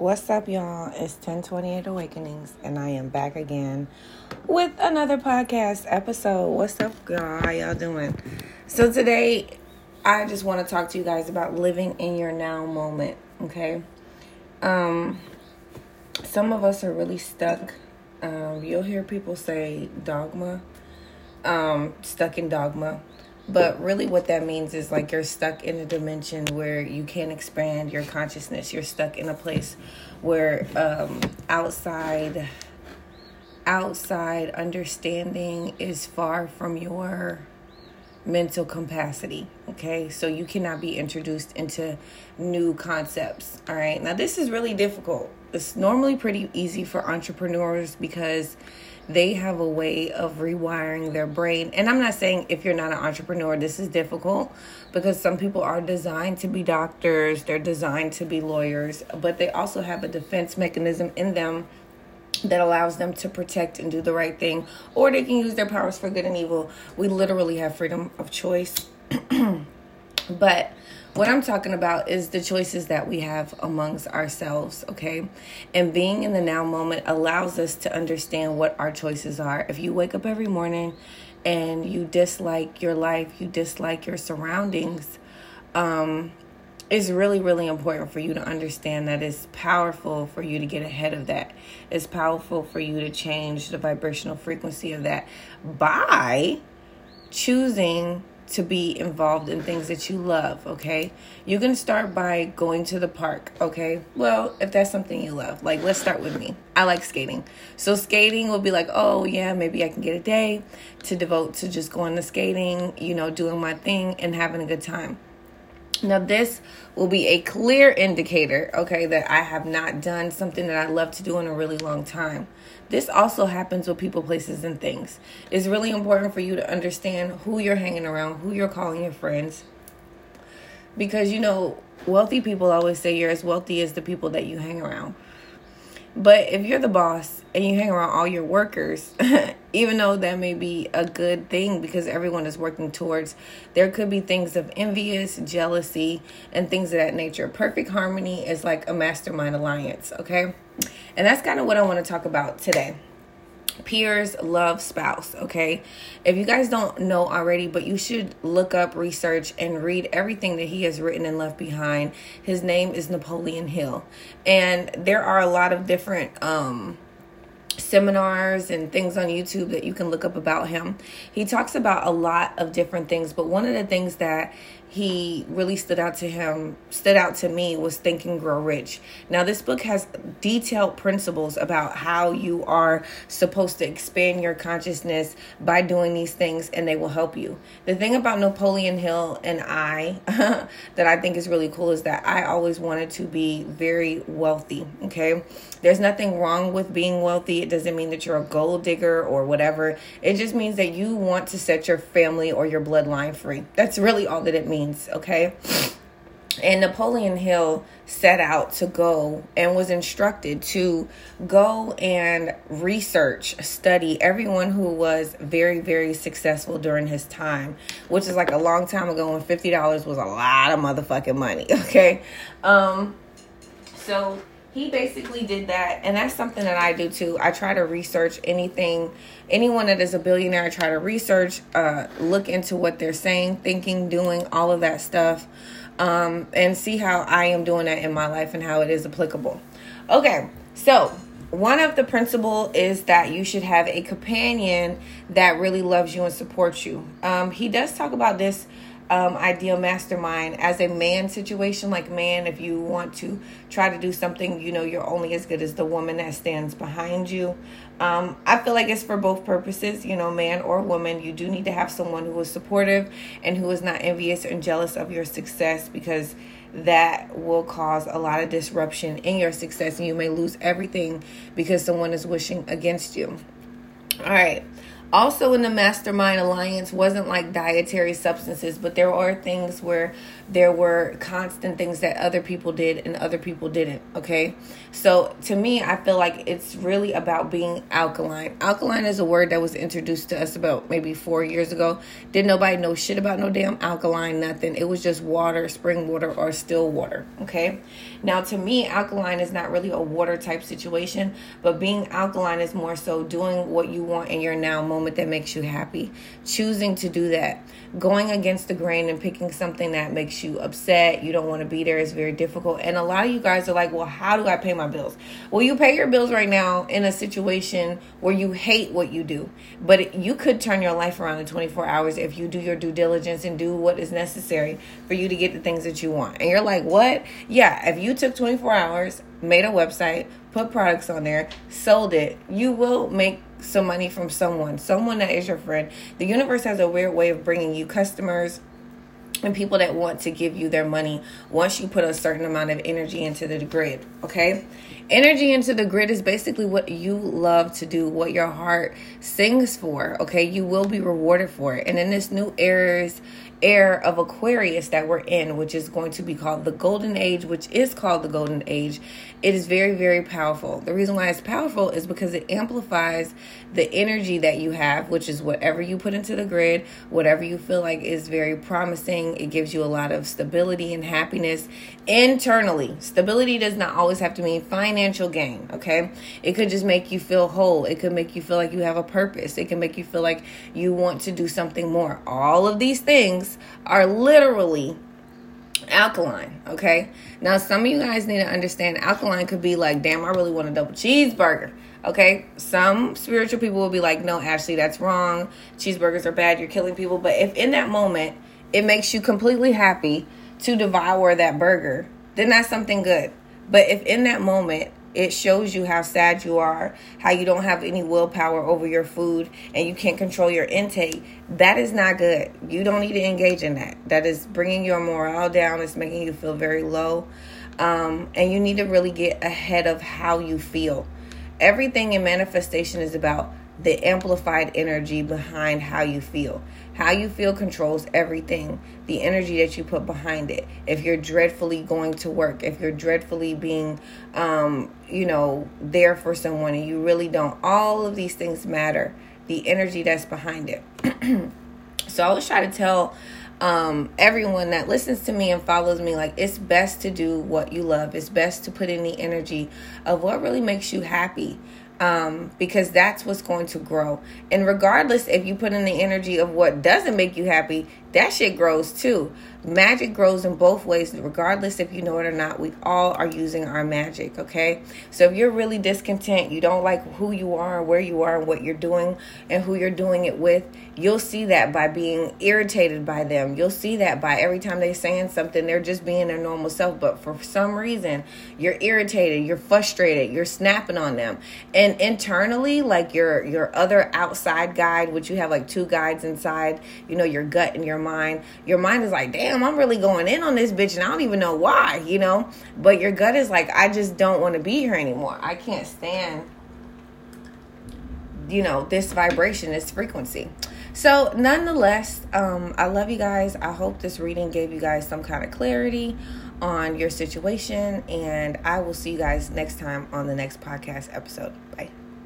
What's up, y'all? It's 1028 Awakenings, and I am back again with another podcast episode. What's up, y'all? How y'all doing? So, today, I just want to talk to you guys about living in your now moment, okay? Um, some of us are really stuck. Um, you'll hear people say dogma, um, stuck in dogma. But really, what that means is like you're stuck in a dimension where you can't expand your consciousness. You're stuck in a place where um, outside outside understanding is far from your mental capacity. Okay, so you cannot be introduced into new concepts. All right, now this is really difficult. It's normally pretty easy for entrepreneurs because they have a way of rewiring their brain. And I'm not saying if you're not an entrepreneur, this is difficult because some people are designed to be doctors, they're designed to be lawyers, but they also have a defense mechanism in them that allows them to protect and do the right thing, or they can use their powers for good and evil. We literally have freedom of choice. but what I'm talking about is the choices that we have amongst ourselves, okay? And being in the now moment allows us to understand what our choices are. If you wake up every morning and you dislike your life, you dislike your surroundings, um, it's really, really important for you to understand that it's powerful for you to get ahead of that. It's powerful for you to change the vibrational frequency of that by choosing to be involved in things that you love, okay? You can start by going to the park, okay? Well, if that's something you love, like let's start with me. I like skating. So skating will be like, oh yeah, maybe I can get a day to devote to just going to skating, you know, doing my thing and having a good time. Now, this will be a clear indicator, okay, that I have not done something that I love to do in a really long time. This also happens with people, places, and things. It's really important for you to understand who you're hanging around, who you're calling your friends. Because, you know, wealthy people always say you're as wealthy as the people that you hang around. But if you're the boss and you hang around all your workers, even though that may be a good thing because everyone is working towards, there could be things of envious, jealousy, and things of that nature. Perfect harmony is like a mastermind alliance, okay? And that's kind of what I want to talk about today peers love spouse okay? If you guys don't know already but you should look up research and read everything that he has written and left behind. His name is napoleon hill. And there are a lot of different um seminars and things on YouTube that you can look up about him. He talks about a lot of different things, but one of the things that he really stood out to him stood out to me was think and grow rich. Now this book has detailed principles about how you are supposed to expand your consciousness by doing these things and they will help you. The thing about napoleon hill and i that i think is really cool is that i always wanted to be very wealthy okay? There's nothing wrong with being wealthy. It doesn't mean that you're a gold digger or whatever. It just means that you want to set your family or your bloodline free. That's really all that it means means, okay? And Napoleon Hill set out to go and was instructed to go and research, study everyone who was very, very successful during his time, which is like a long time ago when $50 was a lot of motherfucking money, okay? Um, so he basically did that and that's something that i do too. I try to research anything. Anyone that is a billionaire i try to research uh, look into what they're saying thinking doing all of that stuff um, and see how i am doing that in my life and how it is applicable. Okay so one of the principle is that you should have a companion that really loves you and supports you. Um, he does talk about this um, ideal mastermind as a man situation. Like, man, if you want to try to do something, you know, you're only as good as the woman that stands behind you. Um, I feel like it's for both purposes, you know, man or woman. You do need to have someone who is supportive and who is not envious and jealous of your success because that will cause a lot of disruption in your success and you may lose everything because someone is wishing against you. All right. Also, in the Mastermind Alliance, wasn't like dietary substances, but there are things where there were constant things that other people did and other people didn't. Okay. So, to me, I feel like it's really about being alkaline. Alkaline is a word that was introduced to us about maybe four years ago. Didn't nobody know shit about no damn alkaline, nothing. It was just water, spring water, or still water. Okay. Now, to me, alkaline is not really a water type situation, but being alkaline is more so doing what you want in your now moment that makes you happy. Choosing to do that. Going against the grain and picking something that makes you upset, you don't want to be there is very difficult. And a lot of you guys are like, well, how do I pay my bills? Well, you pay your bills right now in a situation where you hate what you do, but you could turn your life around in 24 hours if you do your due diligence and do what is necessary for you to get the things that you want. And you're like, what? Yeah, if you took 24 hours, made a website, put products on there, sold it, you will make some money from someone, someone that is your friend. The universe has a weird way of bringing you customers and people that want to give you their money once you put a certain amount of energy into the grid. Okay. Energy into the grid is basically what you love to do, what your heart sings for. Okay. You will be rewarded for it. And in this new era's era of Aquarius that we're in, which is going to be called the Golden Age, which is called the Golden Age, it is very, very powerful. The reason why it's powerful is because it amplifies the energy that you have, which is whatever you put into the grid, whatever you feel like is very promising. It gives you a lot of stability and happiness internally. Stability does not always have to mean financial gain, okay? It could just make you feel whole. It could make you feel like you have a purpose. It can make you feel like you want to do something more. All of these things are literally alkaline, okay? Now, some of you guys need to understand alkaline could be like, damn, I really want a double cheeseburger. Okay, some spiritual people will be like, no, Ashley, that's wrong. Cheeseburgers are bad. You're killing people. But if in that moment it makes you completely happy to devour that burger, then that's something good. But if in that moment it shows you how sad you are, how you don't have any willpower over your food, and you can't control your intake. That is not good. You don't need to engage in that. That is bringing your morale down. It's making you feel very low. Um, and you need to really get ahead of how you feel. Everything in manifestation is about the amplified energy behind how you feel. How you feel controls everything, the energy that you put behind it. If you're dreadfully going to work, if you're dreadfully being, um, you know, there for someone and you really don't, all of these things matter. The energy that's behind it. so I always try to tell um, everyone that listens to me and follows me like it's best to do what you love it's best to put in the energy of what really makes you happy um, because that's what's going to grow. And regardless if you put in the energy of what doesn't make you happy, that shit grows too. Magic grows in both ways, regardless if you know it or not. We all are using our magic, okay? So if you're really discontent, you don't like who you are, where you are, and what you're doing, and who you're doing it with, you'll see that by being irritated by them. You'll see that by every time they're saying something, they're just being their normal self. But for some reason, you're irritated, you're frustrated, you're snapping on them. And internally, like your your other outside guide, which you have like two guides inside, you know, your gut and your mind, your mind is like, damn, I'm really going in on this bitch and I don't even know why, you know? But your gut is like, I just don't want to be here anymore. I can't stand, you know, this vibration, this frequency. So, nonetheless, um, I love you guys. I hope this reading gave you guys some kind of clarity on your situation. And I will see you guys next time on the next podcast episode. Bye.